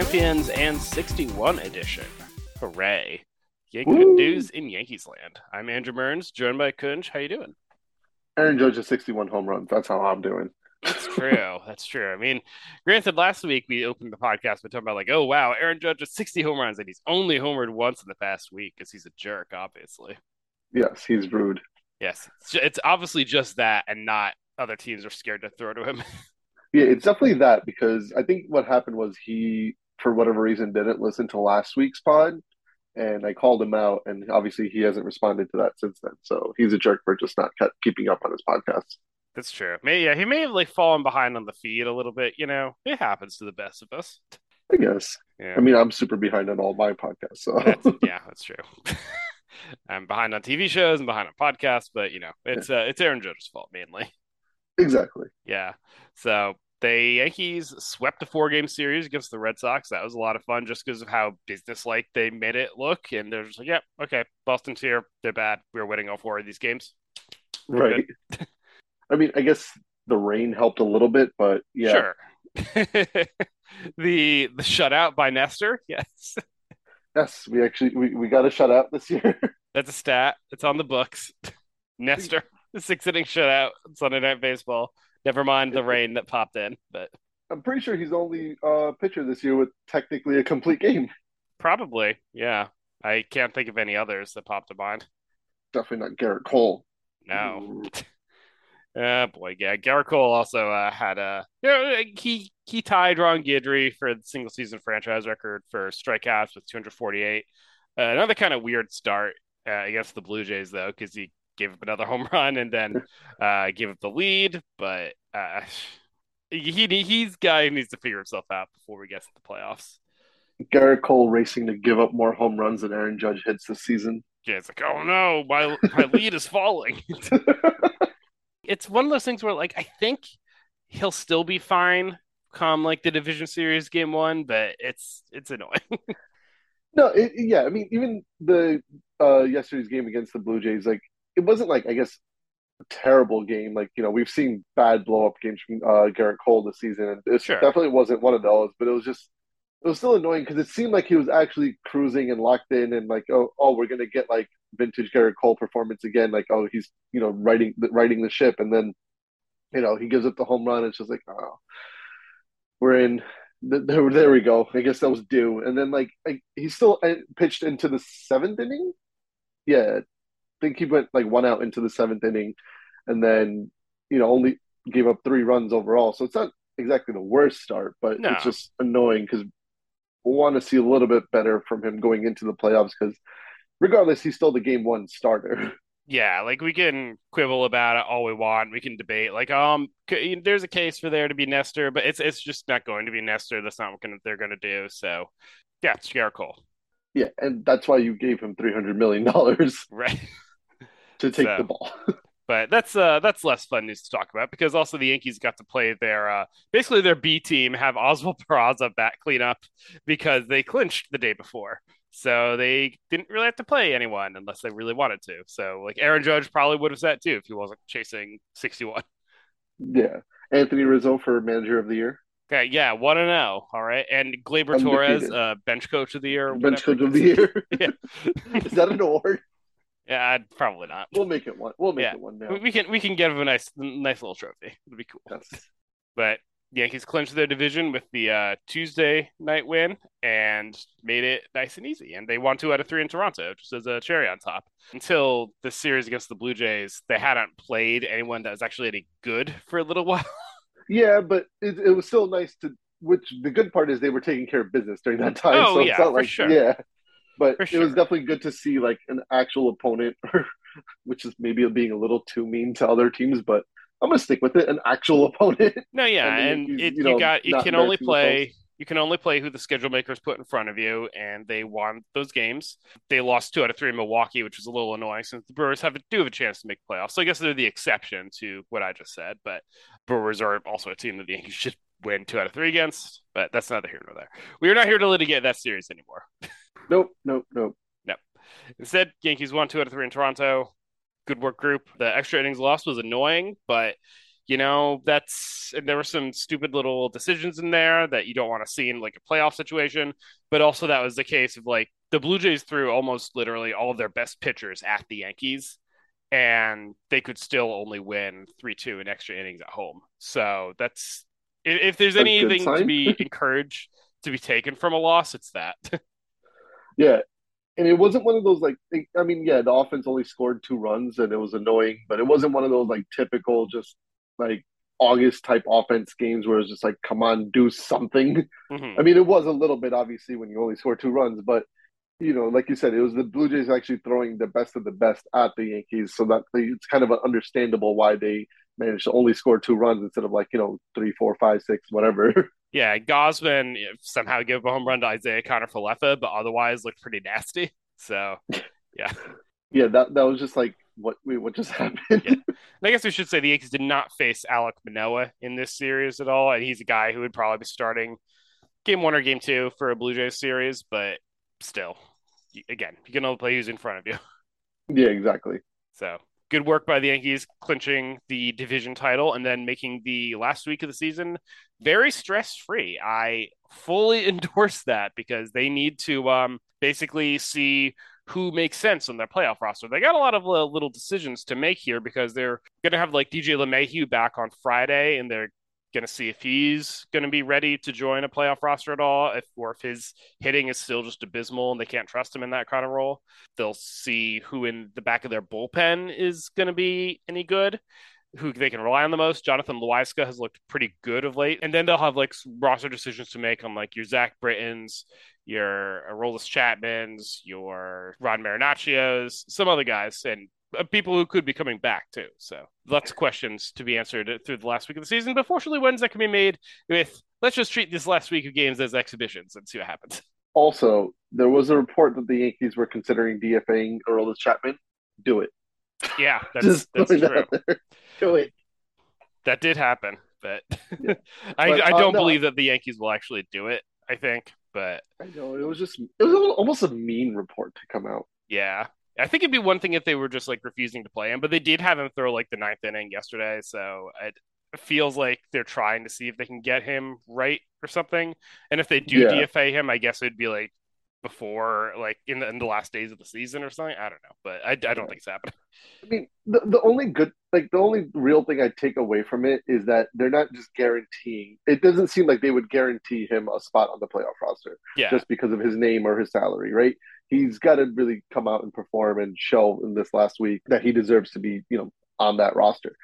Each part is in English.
Champions and 61 edition. Hooray! Good news in Yankees land. I'm Andrew Burns, joined by Kunj. How you doing? Aaron Judge has 61 home runs. That's how I'm doing. That's true. That's true. I mean, granted, last week we opened the podcast by talking about like, oh wow, Aaron Judge has 60 home runs, and he's only homered once in the past week because he's a jerk, obviously. Yes, he's rude. Yes, it's obviously just that, and not other teams are scared to throw to him. Yeah, it's definitely that because I think what happened was he, for whatever reason, didn't listen to last week's pod, and I called him out, and obviously he hasn't responded to that since then. So he's a jerk for just not kept keeping up on his podcast. That's true. May yeah, he may have like fallen behind on the feed a little bit. You know, it happens to the best of us. I guess. Yeah, I mean, I'm super behind on all my podcasts, so that's, yeah, that's true. I'm behind on TV shows and behind on podcasts, but you know, it's uh, it's Aaron Judge's fault mainly. exactly. Yeah. So the Yankees swept a four game series against the Red Sox. That was a lot of fun just because of how businesslike they made it look. And they're just like, yeah, okay, Boston's here. They're bad. We're winning all four of these games. We're Right. I mean, I guess the rain helped a little bit, but yeah, Sure. the the shutout by Nestor. Yes. yes, we actually we, we got a shutout this year. That's a stat. It's on the books. Nestor, the six inning shutout on Sunday Night Baseball. Never mind the rain that popped in, but I'm pretty sure he's the only uh, pitcher this year with technically a complete game. probably, yeah. I can't think of any others that popped to mind. Definitely not Gerrit Cole. No. Uh, boy, yeah. Gerrit Cole also uh, had a you know, he he tied Ron Guidry for the single season franchise record for strikeouts with 248. Uh, another kind of weird start uh, against the Blue Jays though, because he gave up another home run and then uh, gave up the lead. But uh, he he's guy who needs to figure himself out before we get to the playoffs. Gerrit Cole racing to give up more home runs than Aaron Judge hits this season. Yeah, it's like, oh no, my my lead is falling. it's one of those things where like I think he'll still be fine come like the division series game one, but it's it's annoying. No, it, yeah, I mean, even the uh, yesterday's game against the Blue Jays, like it wasn't like I guess a terrible game. Like you know, we've seen bad blow up games from uh, Gerrit Cole this season, and it Sure. definitely wasn't one of those. But it was just it was still annoying because it seemed like he was actually cruising and locked in, and like oh oh we're gonna get like vintage Gerrit Cole performance again. Like oh he's you know riding riding the ship, and then you know he gives up the home run. It's just like oh we're in. There, there we go. I guess that was due. And then like I, he still uh, pitched into the seventh inning. Yeah, think he went like one out into the seventh inning, and then you know only gave up three runs overall. So it's not exactly the worst start, but No. it's just annoying because we want to see a little bit better from him going into the playoffs because regardless, he's still the game one starter. yeah, like we can quibble about it all we want. We can debate like um there's a case for there to be Nestor, but it's it's just not going to be Nestor. That's not what gonna, they're going to do. So yeah, it's Cole, yeah, and that's why you gave him three hundred million dollars right? To take So- the ball. But that's uh that's less fun news to talk about because also the Yankees got to play their uh basically their B team have Oswald Peraza back cleanup because they clinched the day before. So they didn't really have to play anyone unless they really wanted to. So like Aaron Judge probably would have sat too if he wasn't chasing 61. Yeah. Anthony Rizzo for manager of the year. Okay, yeah, one and zero. All right, and Gleyber Torres, uh, bench coach of the year. Bench coach of the year. yeah. Is that an award? Yeah, I'd probably not. We'll make it one. We'll make yeah. it one now. We can we can give him a nice nice little trophy. It'd be cool. Yes. But Yankees clinched their division with the uh, Tuesday night win and made it nice and easy. And they won two out of three in Toronto, just as a cherry on top. Until the series against the Blue Jays, they hadn't played anyone that was actually any good for a little while. Yeah, but it, it was still nice to. Which the good part is they were taking care of business during that time. Oh so yeah, for like sure. yeah, but For it was definitely good to see like an actual opponent, which is maybe being a little too mean to other teams, but I'm gonna stick with it. An actual opponent. No, yeah, And the and it, you you, got you can only play themselves. you can only play who the schedule makers put in front of you, and they won those games. They lost two out of three in Milwaukee, which was a little annoying since the Brewers have do have a chance to make playoffs. So I guess they're the exception to what I just said. But Brewers are also a team that the Yankees should win two out of three against. But that's neither here nor there. We are not here to litigate that series anymore. Nope, nope, nope. Nope. Instead, Yankees won two out of three in Toronto. Good work, group. The extra innings loss was annoying, but you know that's and there were some stupid little decisions in there that you don't want to see in like a playoff situation. But also that was the case of like the Blue Jays threw almost literally all of their best pitchers at the Yankees, and they could still only win three two in extra innings at home. So that's if, if there's anything to be encouraged to be taken from a loss, it's that. Yeah. And it wasn't one of those like I mean, yeah, the offense only scored two runs and it was annoying, but it wasn't one of those like typical just like August type offense games where it's just like, come on, do something. Mhm. I mean, it was a little bit obviously when you only score two runs, but you know, like you said, it was the Blue Jays actually throwing the best of the best at the Yankees, so that it's kind of understandable why they managed to only score two runs instead of like you know three, four, five, six, whatever. Yeah, Gausman somehow give a home run to Isiah Kiner-Falefa, but otherwise looked pretty nasty. So, yeah. yeah, that that was just like what we what just happened? Yeah. I guess we should say the Yankees did not face Alek Manoah in this series at all, and he's a guy who would probably be starting game one or game two for a Blue Jays series, but still, again, you can only play who's in front of you. yeah, exactly. So good work by the Yankees clinching the division title and then making the last week of the season very stress free. I fully endorse that because they need to um, basically see who makes sense on their playoff roster. They got a lot of little decisions to make here because they're going to have like DJ LeMahieu back on Friday and they're going to see if he's going to be ready to join a playoff roster at all, if or if his hitting is still just abysmal and they can't trust him in that kind of role. They'll see who in the back of their bullpen is going to be any good, who they can rely on the most. Jonathan Loáisiga has looked pretty good of late, and then they'll have like roster decisions to make on like your Zach Britton's, your Aroldis Chapman's, your Ron Marinaccios, some other guys, and people who could be coming back too. So lots of questions to be answered through the last week of the season. But fortunately, ones that can be made with let's just treat this last week of games as exhibitions and see what happens. Also, there was a report that the Yankees were considering DFAing Aroldis Chapman. Do it. Yeah, that's Just that's true. Do it. That did happen, but Yeah. I, But, I uh, don't no, believe that the Yankees will actually do it. I think, but I know it was just it was almost a mean report to come out. yeah, I think it'd be one thing if they were just like refusing to play him, but they did have him throw like the ninth inning yesterday, so it feels like they're trying to see if they can get him right or something. And if they do Yeah. DFA him, I guess it'd be like before, like in the, in the last days of the season or something. I don't know, but I, I don't think it's happening. I mean, the the only good like the only real thing I take away from it is that they're not just guaranteeing. It doesn't seem like they would guarantee him a spot on the playoff roster Yeah, just because of his name or his salary, right? He's got to really come out and perform and show in this last week that he deserves to be, you know, on that roster.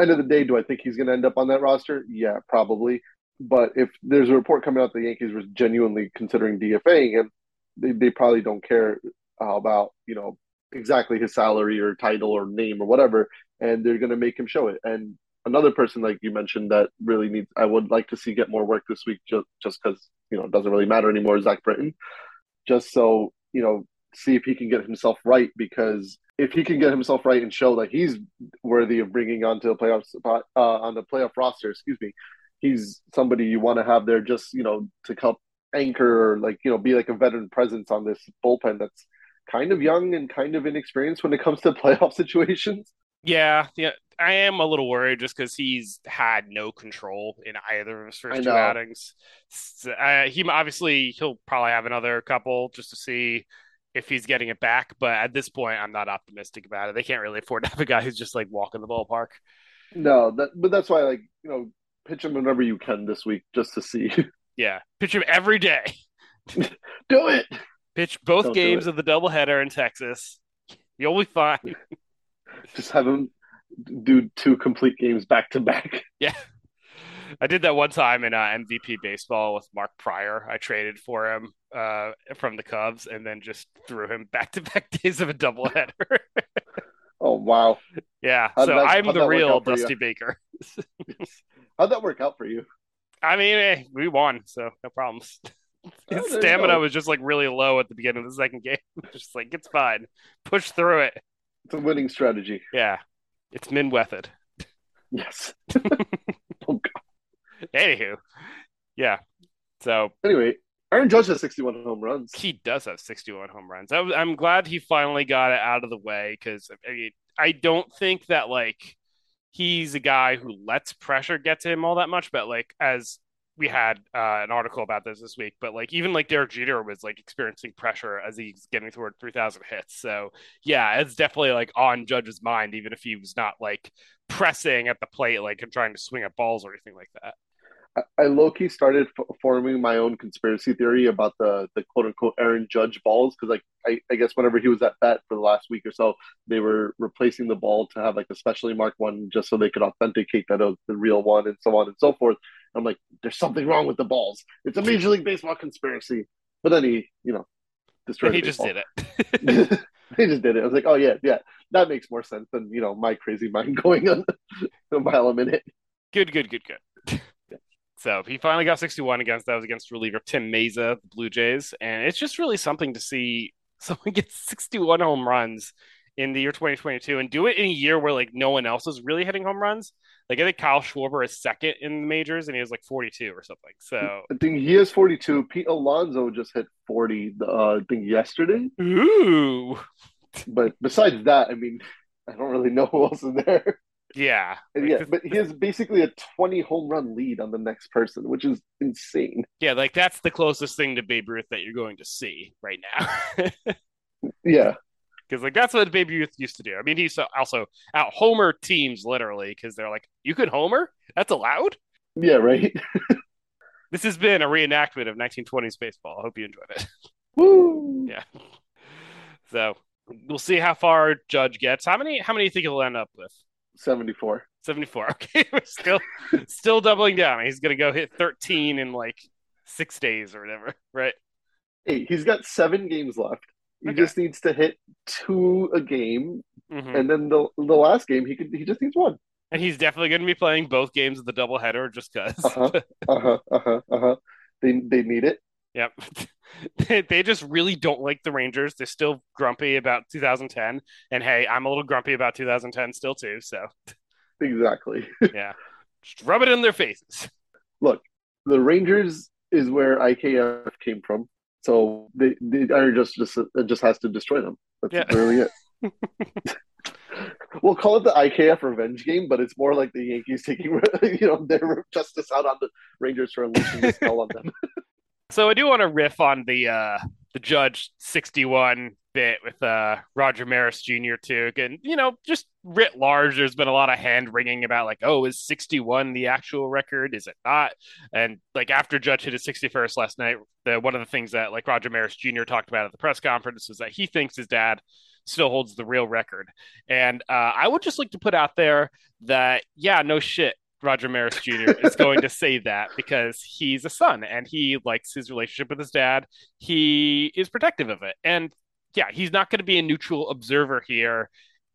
End of the day, do I think he's going to end up on that roster? Yeah, probably. But if there's a report coming out that the Yankees were genuinely considering DFAing him, they, they probably don't care about, you know, exactly his salary or title or name or whatever, and they're going to make him show it. And another person, like you mentioned, that really needs, I would like to see get more work this week just just because, you know, it doesn't really matter anymore, Zach Britton. Just so, you know, see if he can get himself right because if he can get himself right and show that he's worthy of bringing onto the playoff spot uh, on the playoff roster, excuse me, he's somebody you want to have there just you know to help anchor or like you know be like a veteran presence on this bullpen that's kind of young and kind of inexperienced when it comes to playoff situations. Yeah, yeah, I am a little worried just because he's had no control in either of his first two outings. So, uh, he obviously he'll probably have another couple just to see if he's getting it back, but at this point, I'm not optimistic about it. They can't really afford to have a guy who's just like walking the ballpark. No, that, but that's why, like you know, pitch him whenever you can this week just to see. Yeah, pitch him every day. do it. Pitch both Don't games of the doubleheader in Texas. You'll be fine. Just have him do two complete games back to back. Yeah. I did that one time in uh, MVP baseball with Mark Prior. I traded for him uh, from the Cubs and then just threw him back to back days of a doubleheader. oh wow! Yeah, how'd so that, I'm the real Dusty Baker. how'd that work out for you? I mean, eh, we won, so no problems. His oh, stamina was just like really low at the beginning of the second game. just like it's fine, push through it. It's a winning strategy. Yeah, it's min method. Yes. oh God. Anywho, yeah. So anyway, Aaron Judge has 61 home runs. He does have 61 home runs. I, am glad he finally got it out of the way because I mean, I don't think that like he's a guy who lets pressure get to him all that much, but like as we had uh, an article about this this week, but like even like Derek Jeter was like experiencing pressure as he's getting toward 3,000 hits. So yeah, it's definitely like on Judge's mind, even if he was not like pressing at the plate, like and trying to swing at balls or anything like that. I low key started f- forming my own conspiracy theory about the the quote unquote Aaron Judge balls because like I, I guess whenever he was at bat for the last week or so, they were replacing the ball to have like a specially marked one just so they could authenticate that it was the real one and so on and so forth. I'm like, there's something wrong with the balls. It's a Major League Baseball conspiracy. But then he, you know, destroyed. He just did it. he just did it. I was like, oh yeah, yeah, that makes more sense than you know my crazy mind going on a mile a minute. Good, good, good, good. So he finally got 61 against that was against reliever Tim Mayza, the Blue Jays, and it's just really something to see someone get 61 home runs in the year 2022 and do it in a year where like no one else is really hitting home runs. Like I think Kyle Schwarber is second in the majors and he has like 42 or something. So I think he has 42. Pete Alonso just hit 40. Uh, I think yesterday. Ooh. But besides that, I mean, I don't really know who else is there. Yeah. yeah, but he has basically a 20 home run lead on the next person, which is insane. Yeah, like that's the closest thing to Babe Ruth that you're going to see right now. yeah. Because like that's what Babe Ruth used to do. I mean, he's also out homer teams literally because they're like, you could homer? That's allowed? Yeah, right. this has been a reenactment of 1920s baseball. I hope you enjoyed it. Woo! Yeah. So we'll see how far Judge gets. How many? How many do you think he'll end up with? 74. 74. Okay. We're still still doubling down. He's gonna go hit 13 in like six days or whatever, right? Hey, he's got seven games left. He okay. just needs to hit two a game. Mm-hmm. And then the the last game he could he just needs one. And he's definitely gonna be playing both games of the doubleheader just because. uh-huh. Uh-huh. Uh-huh. Uh-huh. They they need it. Yep. they, they just really don't like the Rangers. They're still grumpy about 2010. And hey, I'm a little grumpy about 2010 still too. So exactly. yeah. Just rub it in their faces. Look, the Rangers is where IKF came from. So they, the Iron just just just has to destroy them. That's yeah. really it. we'll call it the IKF revenge game, but it's more like the Yankees taking you know their justice out on the Rangers for unleashing the spell on them. So I do want to riff on the uh the Judge 61 bit with uh Roger Maris Jr. too. And you know, just writ large, there's been a lot of hand wringing about like, oh, is 61 the actual record? Is it not? And like after Judge hit his 61st last night, the one of the things that like Roger Maris Jr. talked about at the press conference was that he thinks his dad still holds the real record. And uh, I would just like to put out there that yeah, no shit. Roger Maris Jr. is going to say that because he's a son and he likes his relationship with his dad. He is protective of it. And yeah, he's not going to be a neutral observer here.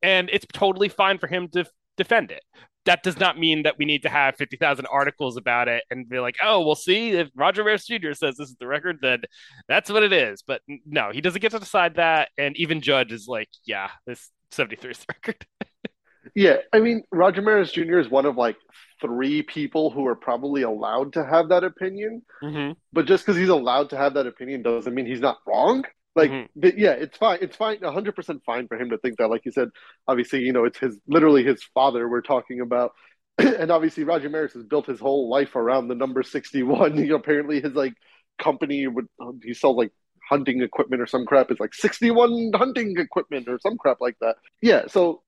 And it's totally fine for him to defend it. that does not mean that we need to have 50,000 articles about it and be like, oh, we'll see if Roger Maris Jr. says this is the record, then that's what it is. But no, he doesn't get to decide that. And even Judge is like, yeah, this 73 is the record. yeah. I mean, Roger Maris Jr. is one of like three people who are probably allowed to have that opinion. Mm-hmm. But just because he's allowed to have that opinion doesn't mean he's not wrong. Like, Mhm. yeah, it's fine. It's fine. 100% fine for him to think that. Like you said, obviously, you know, it's his literally his father we're talking about. and obviously, Roger Maris has built his whole life around the number 61. You know, apparently, his like company would, he sells like hunting equipment or some crap. It's like 61 hunting equipment or some crap like that. Yeah. So,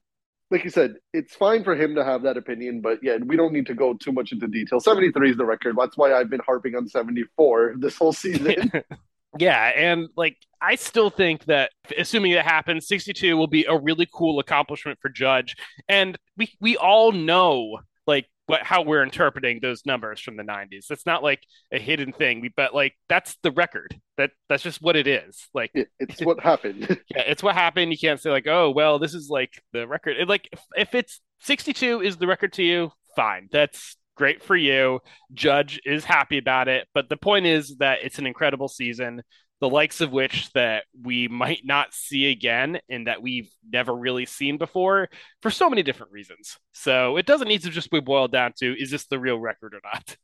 like you said, it's fine for him to have that opinion, but yeah, we don't need to go too much into detail. 73 is the record. That's why I've been harping on 74 this whole season. Yeah, and like I still think that assuming that happens, 62 will be a really cool accomplishment for Judge. And we we all know like what how we're interpreting those numbers from the 90s. It's not like a hidden thing. We but like that's the record. That that's just what it is. Like It- it's what happened. yeah, it's what happened. You can't say like, "Oh, well, this is like the record." It, like if, if it's 62 is the record to you, fine. That's great for you. Judge is happy about it, but the point is that it's an incredible season, the likes of which that we might not see again and that we've never really seen before for so many different reasons. So it doesn't need to just be boiled down to is this the real record or not?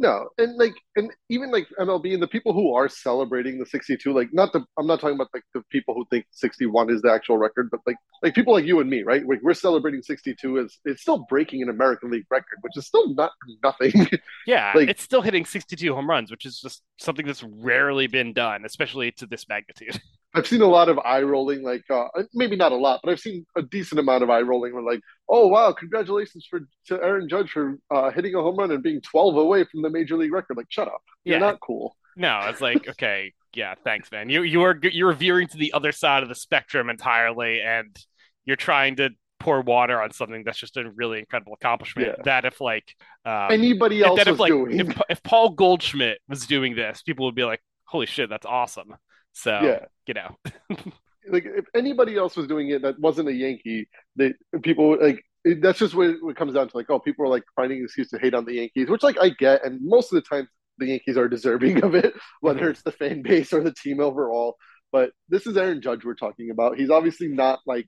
No, and like, and even like MLB and the people who are celebrating the 62, like, not the, I'm not talking about like the people who think 61 is the actual record, but like, like people like you and me, right? Like, we're celebrating 62 as it's still breaking an American League record, which is still not nothing. Yeah, Like- it's still hitting 62 home runs, which is just something that's rarely been done, especially to this magnitude. I've seen a lot of eye rolling, like, uh, maybe not a lot, but I've seen a decent amount of eye rolling where like, oh wow, congratulations for to Aaron Judge for uh, hitting a home run and being 12 away from the major league record. Like, shut up, you're Yeah. not cool. No, it's like, okay, yeah, thanks, man. You you are you're veering to the other side of the spectrum entirely, and you're trying to pour water on something that's just a really incredible accomplishment. Yeah. That if like um, Anybody else was if like doing. if, if Paul Goldschmidt was doing this, people would be like, holy shit, that's awesome. So Yeah. you know, like if anybody else was doing it that wasn't a Yankee, they people like it, that's just what it, what it comes down to. Like, oh, people are like finding an excuse to hate on the Yankees, which like I get, and most of the time the Yankees are deserving of it, whether mm-hmm. it's the fan base or the team overall. But this is Aaron Judge we're talking about. He's obviously not like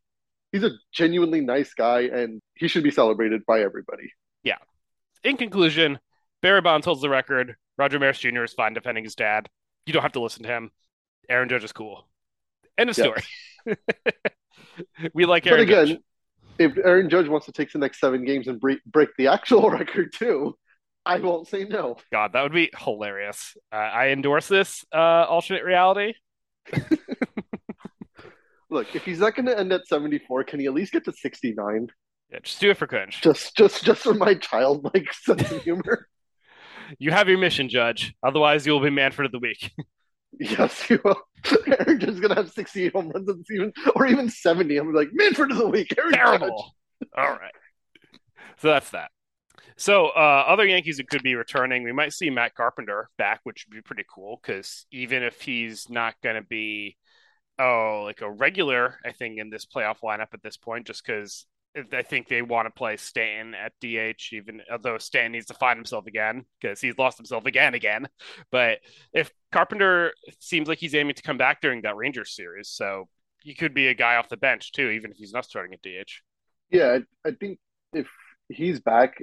he's a genuinely nice guy, and he should be celebrated by everybody. Yeah. In conclusion, Barry Bonds holds the record. Roger Maris Jr. is fine defending his dad. You don't have to listen to him. Aaron Judge is cool. End of story. we like Aaron But again, Judge. if Aaron Judge wants to take the next seven games and break break the actual record too, I won't say no. God, that would be hilarious. Uh, I endorse this uh, alternate reality. Look, if he's not going to end at 74, can he at least get to 69? Yeah, just do it for Kunj. Just, just, just for my childlike sense of humor. You have your mission, Judge. Otherwise, you will be Manfred of the Week. Yes, you will. Going to have 68 home runs, even, or even 70. I'm like, Manfred of the week. Aaron Judge. Terrible. All right. So that's that. So uh, other Yankees that could be returning, we might see Matt Carpenter back, which would be pretty cool because even if he's not to be, oh, like a regular, I think in this playoff lineup at this point, just because I think they want to play Stanton at DH, even although Stanton needs to find himself again because he's lost himself again, again. But if Carpenter seems like he's aiming to come back during that Rangers series, so he could be a guy off the bench too, even if he's not starting at DH. Yeah, I, I think if he's back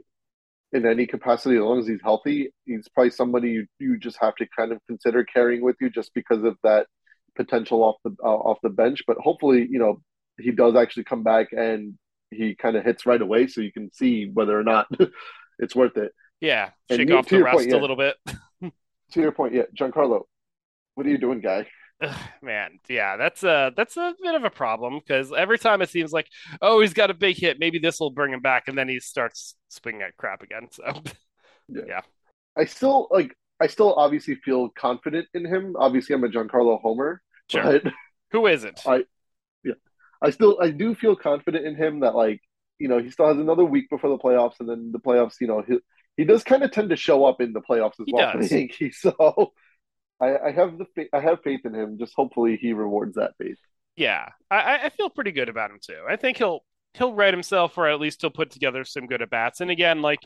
in any capacity, as long as he's healthy, he's probably somebody you, you just have to kind of consider carrying with you just because of that potential off the uh, off the bench. But hopefully, you know, he does actually come back and he kind of hits right away, so you can see whether or not it's worth it. Yeah, And shake you- off the rust point, yeah. a little bit. To your point, yeah, Giancarlo, what are you doing, guy? Ugh, man, yeah, that's a that's a bit of a problem because every time it seems like, oh, he's got a big hit, maybe this will bring him back, and then he starts swinging at crap again. So Yeah. I still like. I still obviously feel confident in him. Obviously, I'm a Giancarlo homer, sure, but who isn't? I- I still I do feel confident in him that like you know he still has another week before the playoffs, and then the playoffs. You know he he does kind of tend to show up in the playoffs as He well for does. the Yankees. So I, I have the I have faith in him. Just hopefully he rewards that faith. Yeah, I, I- I feel pretty good about him too. I think he'll he'll right himself, or at least he'll put together some good at bats. And again, like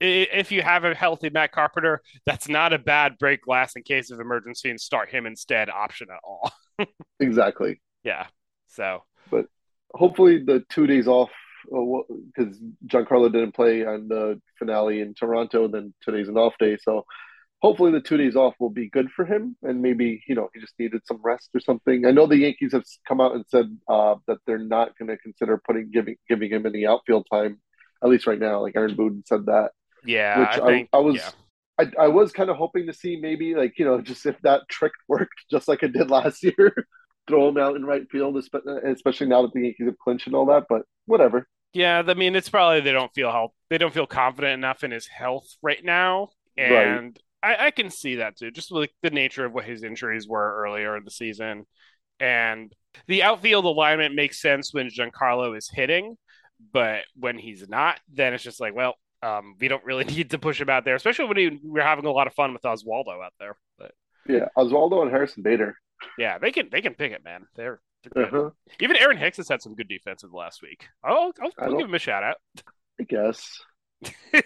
if you have a healthy Matt Carpenter, that's not a bad break glass in case of emergency and start him instead option at all. exactly. Yeah. So, but hopefully the two days off because uh, Giancarlo didn't play on the finale in Toronto, and then today's an off day. So hopefully the two days off will be good for him, and maybe you know he just needed some rest or something. I know the Yankees have come out and said uh, that they're not going to consider putting giving giving him any outfield time, at least right now. Like Aaron Boone said that. Yeah, which I, think, I, I was. Yeah. I, I was kind of hoping to see maybe like you know just if that trick worked just like it did last year throw him out in right field, especially now that the Yankees have clinched and all that. But whatever. Yeah, I mean, it's probably they don't feel health. They don't feel confident enough in his health right now, and right. I, I can see that too. Just like the nature of what his injuries were earlier in the season, and the outfield alignment makes sense when Giancarlo is hitting, but when he's not, then it's just like, well, um, we don't really need to push him out there, especially when he, we're having a lot of fun with Oswaldo out there. But yeah, Oswaldo and Harrison Bader. Yeah, they can they can pick it, man. They're, they're uh-huh. Even Aaron Hicks has had some good defense in the last week. I'll, I'll, I'll give him a shout out. I guess.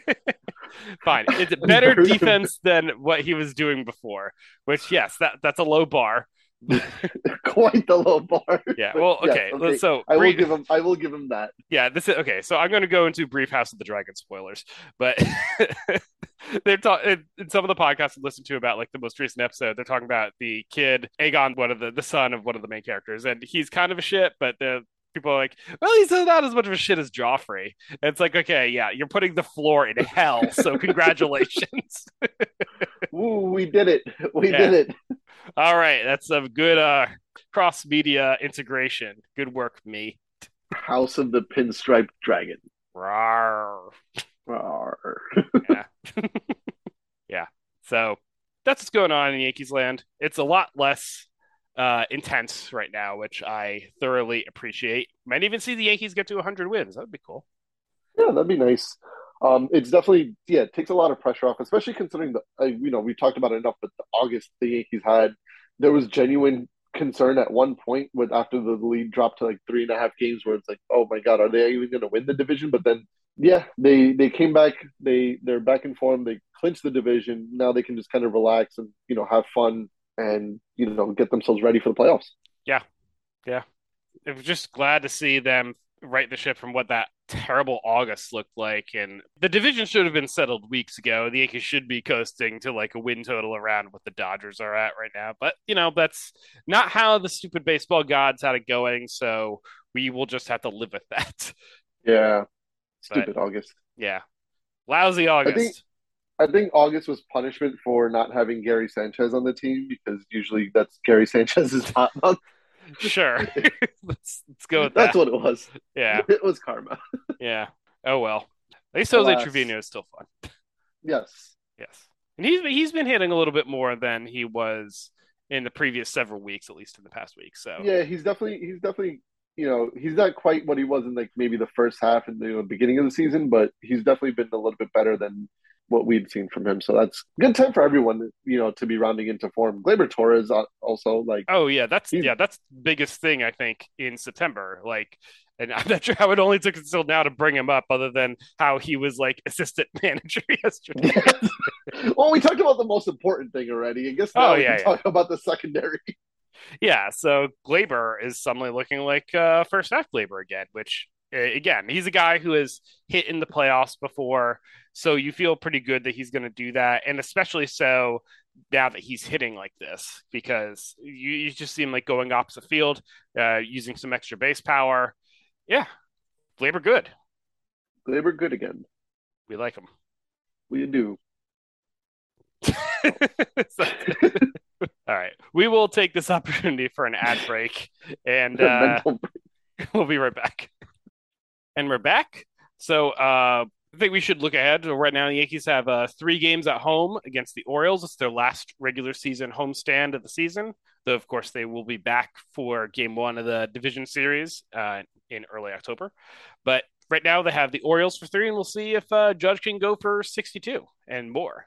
Fine. It's better defense than what he was doing before. Which, yes, that that's a low bar. Quite the low bar. Yeah. Well, okay. Yes, okay. So I will give him. I will give him that. Yeah. This is okay. So I'm going to go into brief House of the Dragon spoilers, but they're talking in some of the podcasts I listened to about like the most recent episode. They're talking about the kid Aegon, one of the the son of one of the main characters, and he's kind of a shit, but the people are like, well, he's not as much of a shit as Joffrey. And it's like, okay, yeah, you're putting the floor in hell, so congratulations. Ooh, we did it. We yeah. did it. All right, that's some good uh cross media integration. Good work, me. House of the Pinstripe Dragon. Rawr. Rawr. yeah. yeah. So that's what's going on in Yankees land. It's a lot less uh, intense right now, which I thoroughly appreciate. Might even see the Yankees get to 100 wins. That would be cool. Yeah, that'd be nice. Um, it's definitely yeah, it takes a lot of pressure off, especially considering the uh, you know we've talked about it enough, but the August the Yankees had there was genuine concern at one point with after the lead dropped to like three and a half games where it's like oh my god are they even going to win the division? But then yeah they they came back they they're back in form they clinched the division now they can just kind of relax and you know have fun and you know get themselves ready for the playoffs. Yeah. Yeah. I'm just glad to see them right the ship from what that terrible August looked like. And the division should have been settled weeks ago. The Yankees should be coasting to like a win total around what the Dodgers are at right now. But, you know, that's not how the stupid baseball gods had it going. So we will just have to live with that. Yeah. Stupid but, August. Yeah. Lousy August. I think, I think August was punishment for not having Gary Sanchez on the team because usually that's Gary Sanchez's hot month. Sure. let's, let's go with That's that. what it was. Yeah. It was karma. yeah. Oh well. At least Jose Trevino is still fun. Yes. Yes. And he's he's been hitting a little bit more than he was in the previous several weeks, at least in the past week. So yeah, he's definitely he's definitely you know he's not quite what he was in like maybe the first half and the beginning of the season, but he's definitely been a little bit better than what we'd seen from him. So that's good time for everyone, you know, to be rounding into form. Gleyber Torres also like. Oh yeah, that's yeah, that's biggest thing I think in September. Like, and I'm not sure how it only took until now to bring him up, other than how he was like assistant manager yesterday. well, we talked about the most important thing already. I guess now oh, we yeah, can yeah. talk about the secondary. Yeah, so Gleyber is suddenly looking like uh, first half Gleyber again, which again, he's a guy who has hit in the playoffs before, so you feel pretty good that he's going to do that, and especially so now that he's hitting like this because you, you just see him like going opposite field, uh, using some extra base power. Yeah, Gleyber good. Gleyber good again. We like him. We do. so, all right, we will take this opportunity for an ad break, and uh, we'll be right back and we're back. So uh, I think we should look ahead. Right now, the Yankees have uh, three games at home against the Orioles. It's their last regular season homestand of the season. Though, of course, they will be back for game one of the division series uh, in early October. But right now, they have the Orioles for three, and we'll see if uh, Judge can go for 62 and more.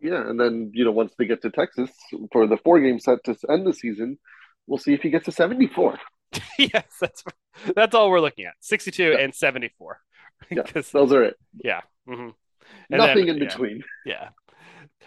Yeah, and then, you know, once they get to Texas for the four game set to end the season, we'll see if he gets to 74. yes, that's that's all we're looking at. 62 Yeah. and 74. Yeah, those are it. yeah. mhm. And Nothing then- in yeah. between. Yeah.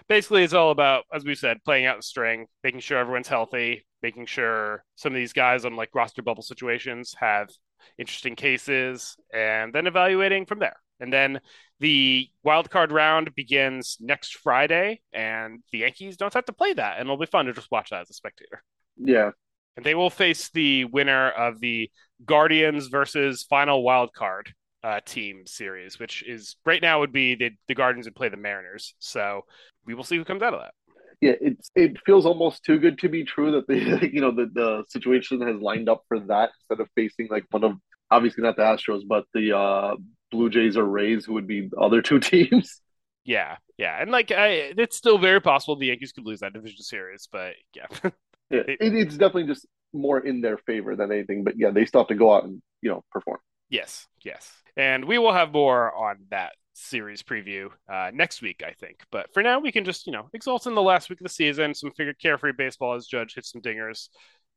Basically, it's all about, as we said, playing out the string, making sure everyone's healthy, making sure some of these guys on like roster bubble situations have interesting cases, and then evaluating from there. And then the wild card round begins next Friday, and the Yankees don't have to play that, and it'll be fun to just watch that as a spectator. Yeah, And they will face the winner of the Guardians versus Final Wild Card uh, team series, which is right now would be the, the Guardians would play the Mariners. So we will see who comes out of that. yeah. It's it feels almost too good to be true that the you know the the situation has lined up for that instead of facing like one of obviously not the Astros but the uh Blue Jays or Rays who would be the other two teams. Yeah, yeah, and like I, it's still very possible the Yankees could lose that division series, but yeah, Yeah, It- it, it's definitely just more in their favor than anything. But yeah, they still have to go out and you know perform. yes, yes, and we will have more on that series preview uh, next week, I think. But for now, we can just you know exalt in the last week of the season, some figure carefree baseball as Judge hits some dingers.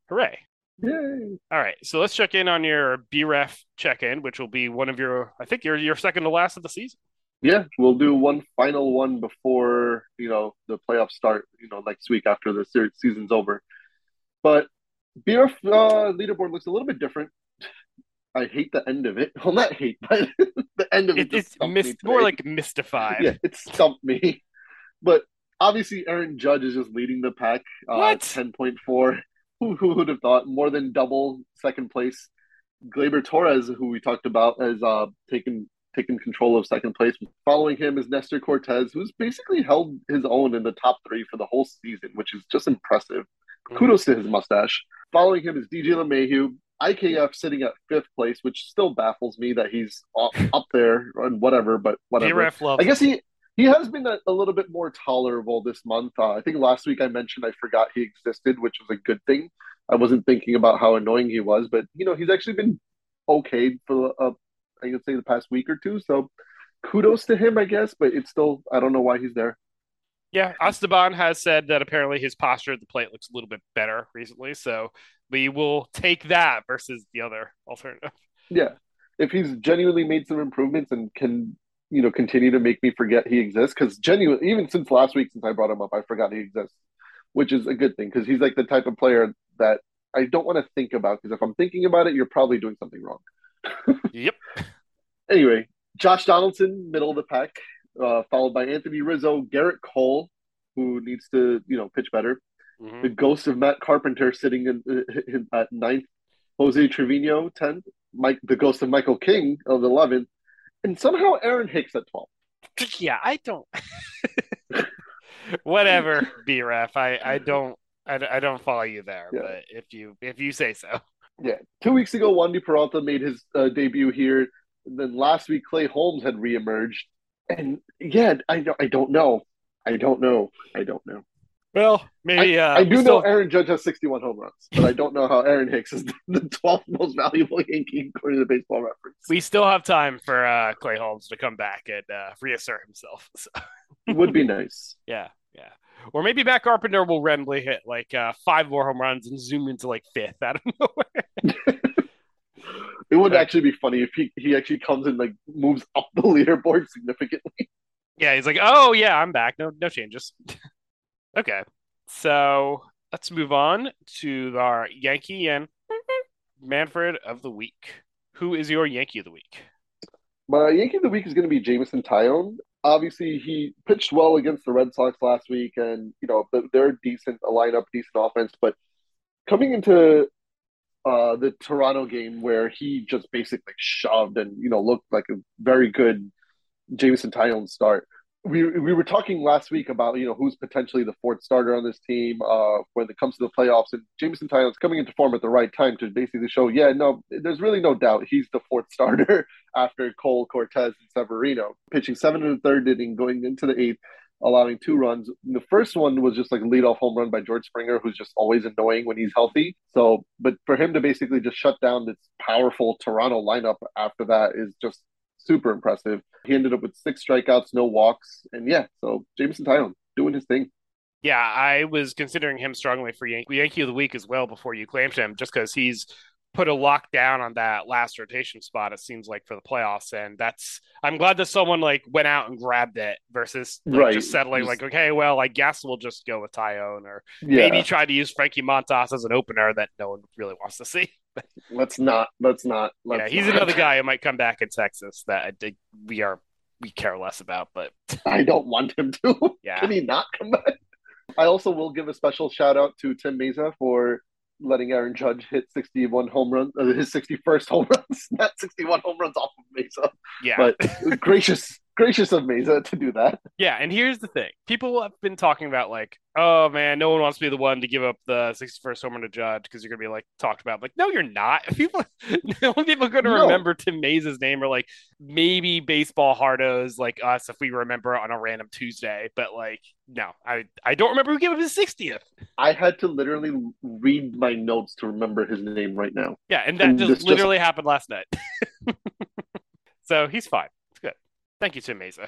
Hooray! Yay! All right, so let's check in on your BREF check-in, which will be one of your, I think your your second to last of the season. Yeah, we'll do one final one before you know the playoffs start. You know, next week after the series season's over. But BRF uh, leaderboard looks a little bit different. I hate the end of it. Well, not hate, but the end of it. It's more like mystified. yeah, it stumped me. But obviously, Aaron Judge is just leading the pack. Uh, What? Ten point four. Who, who would have thought? More than double second place. Gleyber Torres, who we talked about, has uh, taken taken control of second place. Following him is Nestor Cortes, who's basically held his own in the top three for the whole season, which is just impressive. Mhm. Kudos to his mustache. Following him is DJ LeMahieu. IKF sitting at fifth place, which still baffles me that he's up, up there and whatever, but whatever. I guess he he has been a, a little bit more tolerable this month. Uh, I think last week I mentioned I forgot he existed, which was a good thing. I wasn't thinking about how annoying he was, but you know he's actually been okay for uh, I could say the past week or two. So kudos to him, I guess. But it's still I don't know why he's there. Yeah, Esteban has said that apparently his posture at the plate looks a little bit better recently, so we will take that versus the other alternative. Yeah, if he's genuinely made some improvements and can you know continue to make me forget he exists, because genuine even since last week since I brought him up, I forgot he exists, which is a good thing because he's like the type of player that I don't want to think about because if I'm thinking about it, you're probably doing something wrong. Yep. Anyway, Josh Donaldson, middle of the pack, uh, followed by Anthony Rizzo, Gerrit Cole, who needs to you know pitch better. Mhm. The ghost of Matt Carpenter sitting in, in at ninth, Jose Trevino tenth, Mike the ghost of Michael King of eleventh, and somehow Aaron Hicks at twelve. Yeah, I don't. Whatever, BREF. I I don't I, I don't follow you there, Yeah. but if you if you say so. Yeah, two weeks ago, Wandy Peralta made his uh, debut here. And then last week, Clay Holmes had reemerged, and yeah, I don't, I don't know, I don't know, I don't know. Well, maybe uh, I do still- know Aaron Judge has 61 home runs, but I don't know how Aaron Hicks is the 12th most valuable Yankee according to the Baseball Reference. we still have time for uh, Clay Holmes to come back and uh, reassert himself. So, Would be nice. yeah, yeah. Or maybe Matt Carpenter will randomly hit like uh, five more home runs and zoom into like fifth out of nowhere. It would actually be funny if he, he actually comes and like moves up the leaderboard significantly. Yeah, he's like, oh yeah, I'm back. No, no changes. okay, so let's move on to our Yankee and Manfred of the week. Who is your Yankee of the week? My Yankee of the week is going to be Jameson Taillon. Obviously, he pitched well against the Red Sox last week, and you know they're decent, a lineup, decent offense. But coming into uh, the Toronto game, where he just basically shoved and you know looked like a very good Jameson Taillon start. We we were talking last week about you know who's potentially the fourth starter on this team uh, when it comes to the playoffs, and Jameson Taillon's coming into form at the right time to basically show, yeah, no, there's really no doubt he's the fourth starter after Cole, Cortes, and Severino, pitching seven and a third inning, going into the eighth, allowing two runs. The first one was just like a leadoff home run by George Springer, who's just always annoying when he's healthy. So, but for him to basically just shut down this powerful Toronto lineup after that is just super impressive. He ended up with six strikeouts, no walks, and yeah, so Jameson Taillon doing his thing. Yeah, I was considering him strongly for Yankee, Yankee of the week as well before you claimed him, just because he's put a lockdown on that last rotation spot. It seems like for the playoffs, and that's I'm glad that someone like went out and grabbed it versus like, Right. just settling Just- like okay, well, I guess we'll just go with Taillon or Yeah, maybe try to use Frankie Montas as an opener that no one really wants to see. let's not. Let's not. yeah, Let's he's not. another guy who might come back in Texas that I think we are we care less about, but I don't want him to. yeah, Can he not come back? I also will give a special shout out to Tim Mayza for letting Aaron Judge hit 61 home runs, uh, his 61st home runs, not 61 home runs off of Mayza. yeah. But gracious, gracious of Mayza to do that. Yeah, and here's the thing: people have been talking about like, oh man, no one wants to be the one to give up the 61st homer to Judge because you're gonna be like talked about. Like, no, you're not. People, the only people going to No. remember Tim Mayza's name are like maybe baseball hardos like us if we remember on a random Tuesday. But like, no, I I don't remember who gave up his 60th. I had to literally read my notes to remember his name right now. Yeah, and that And just this just- literally happened last night. so he's fine. Thank you, Tim Mayza.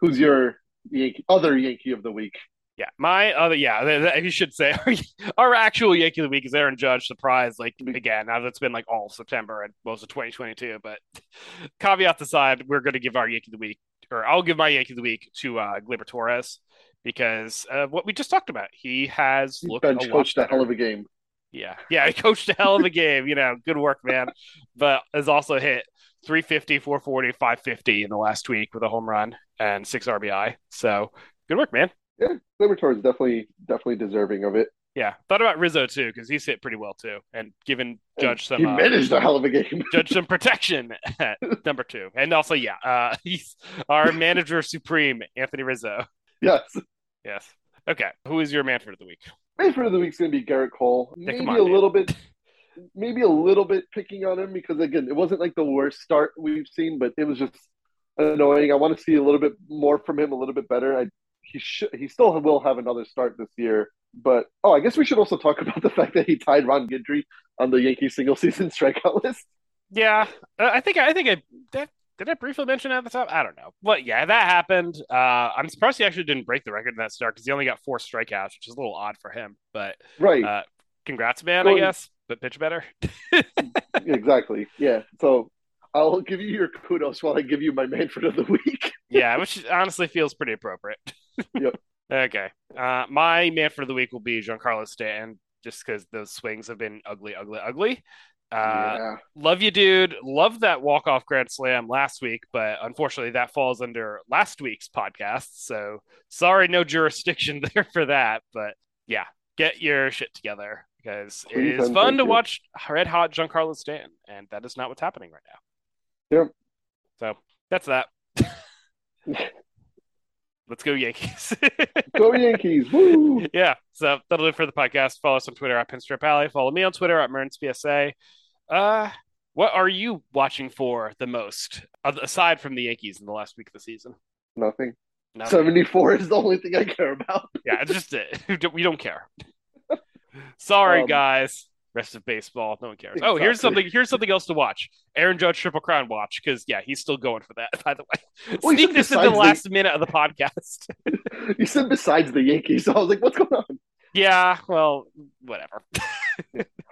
Who's your Yankee, other Yankee of the week? Yeah, my other yeah, th- th- you should say our actual Yankee of the week is Aaron Judge. Surprise, like again, now that's been like all September and most of 2022. But caveat aside, we're going to give our Yankee of the week, or I'll give my Yankee of the week to uh, Gleyber Torres because uh, what we just talked about. He has looked Bench a lot coached a hell of a game. Yeah, yeah, he coached a hell of a game. You know, good work, man. But has also hit 350, 440, 550 in the last week with a home run and six RBI. So good work, man. Yeah, Libertor is definitely definitely deserving of it. Yeah, thought about Rizzo too because he's hit pretty well too, and given Judge some he uh, managed a hell of a game. Judge some protection at number two, and also yeah, uh, he's our manager supreme, Anthony Rizzo. yes. Yes. Okay, who is your Manfred of the week? Manfred of the week's going to be Gerrit Cole. Maybe on, a dude. little bit, maybe a little bit picking on him because again, it wasn't like the worst start we've seen, but it was just annoying. I want to see a little bit more from him, a little bit better. I, he should, he still will have another start this year. But oh, I guess we should also talk about the fact that he tied Ron Guidry on the Yankee single season strikeout list. Yeah, uh, I think I think I that, did I briefly mention at the top. I don't know, but yeah, that happened. Uh, I'm surprised he actually didn't break the record in that start because he only got four strikeouts, which is a little odd for him. But Right. uh, congrats, man. I guess, but pitch better. exactly. Yeah. So I'll give you your kudos while I give you my Manfred of the week. Yeah, which honestly feels pretty appropriate. Yep. Okay. Uh, my Manfred of the week will be Giancarlo Stanton, just because those swings have been ugly, ugly, ugly. Uh, yeah. Love you, dude. Love that walk off grand slam last week, but unfortunately, that falls under last week's podcast. So sorry, no jurisdiction there for that. But yeah, get your shit together because it Please is fun to you. watch red hot Giancarlo Stanton, and that is not what's happening right now. Yep. So that's that. Let's go Yankees. Go Yankees. Woo. yeah, so that'll do it for the podcast. Follow us on Twitter at Pinstripe Alley. Follow me on Twitter at MernsPSA. Uh, what are you watching for the most, aside from the Yankees in the last week of the season? Nothing. No, 74 is the only thing I care about. yeah, it's just it. we don't care. Sorry, Um, guys. Rest of baseball, no one cares. Oh, here's something. Here's something else to watch. Aaron Judge Triple Crown watch because yeah, he's still going for that. By the way, Well, sneak said this in the besides the- last minute of the podcast. You said besides the Yankees, so I was like, what's going on? yeah, well, whatever.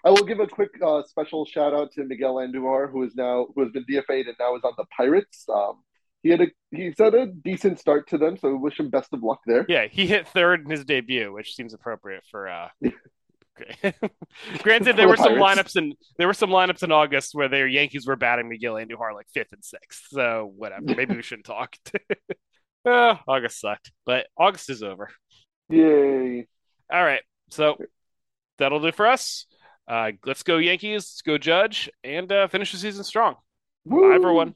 I will give a quick uh, special shout out to Miguel Andujar, who is now who has been DFA'd and now is on the Pirates. Um, he had a he's had a decent start to them, so we wish him best of luck there. Yeah, he hit third in his debut, which seems appropriate for. uh. Granted, there were some lineups in there were some lineups in August where their Yankees were batting Miguel Andujar like fifth and sixth. So whatever. Maybe we shouldn't talk. uh, August sucked, but August is over. Yay! All right, so that'll do for us. Uh, let's go Yankees. Let's go Judge, and uh, finish the season strong. Woo! Bye, everyone.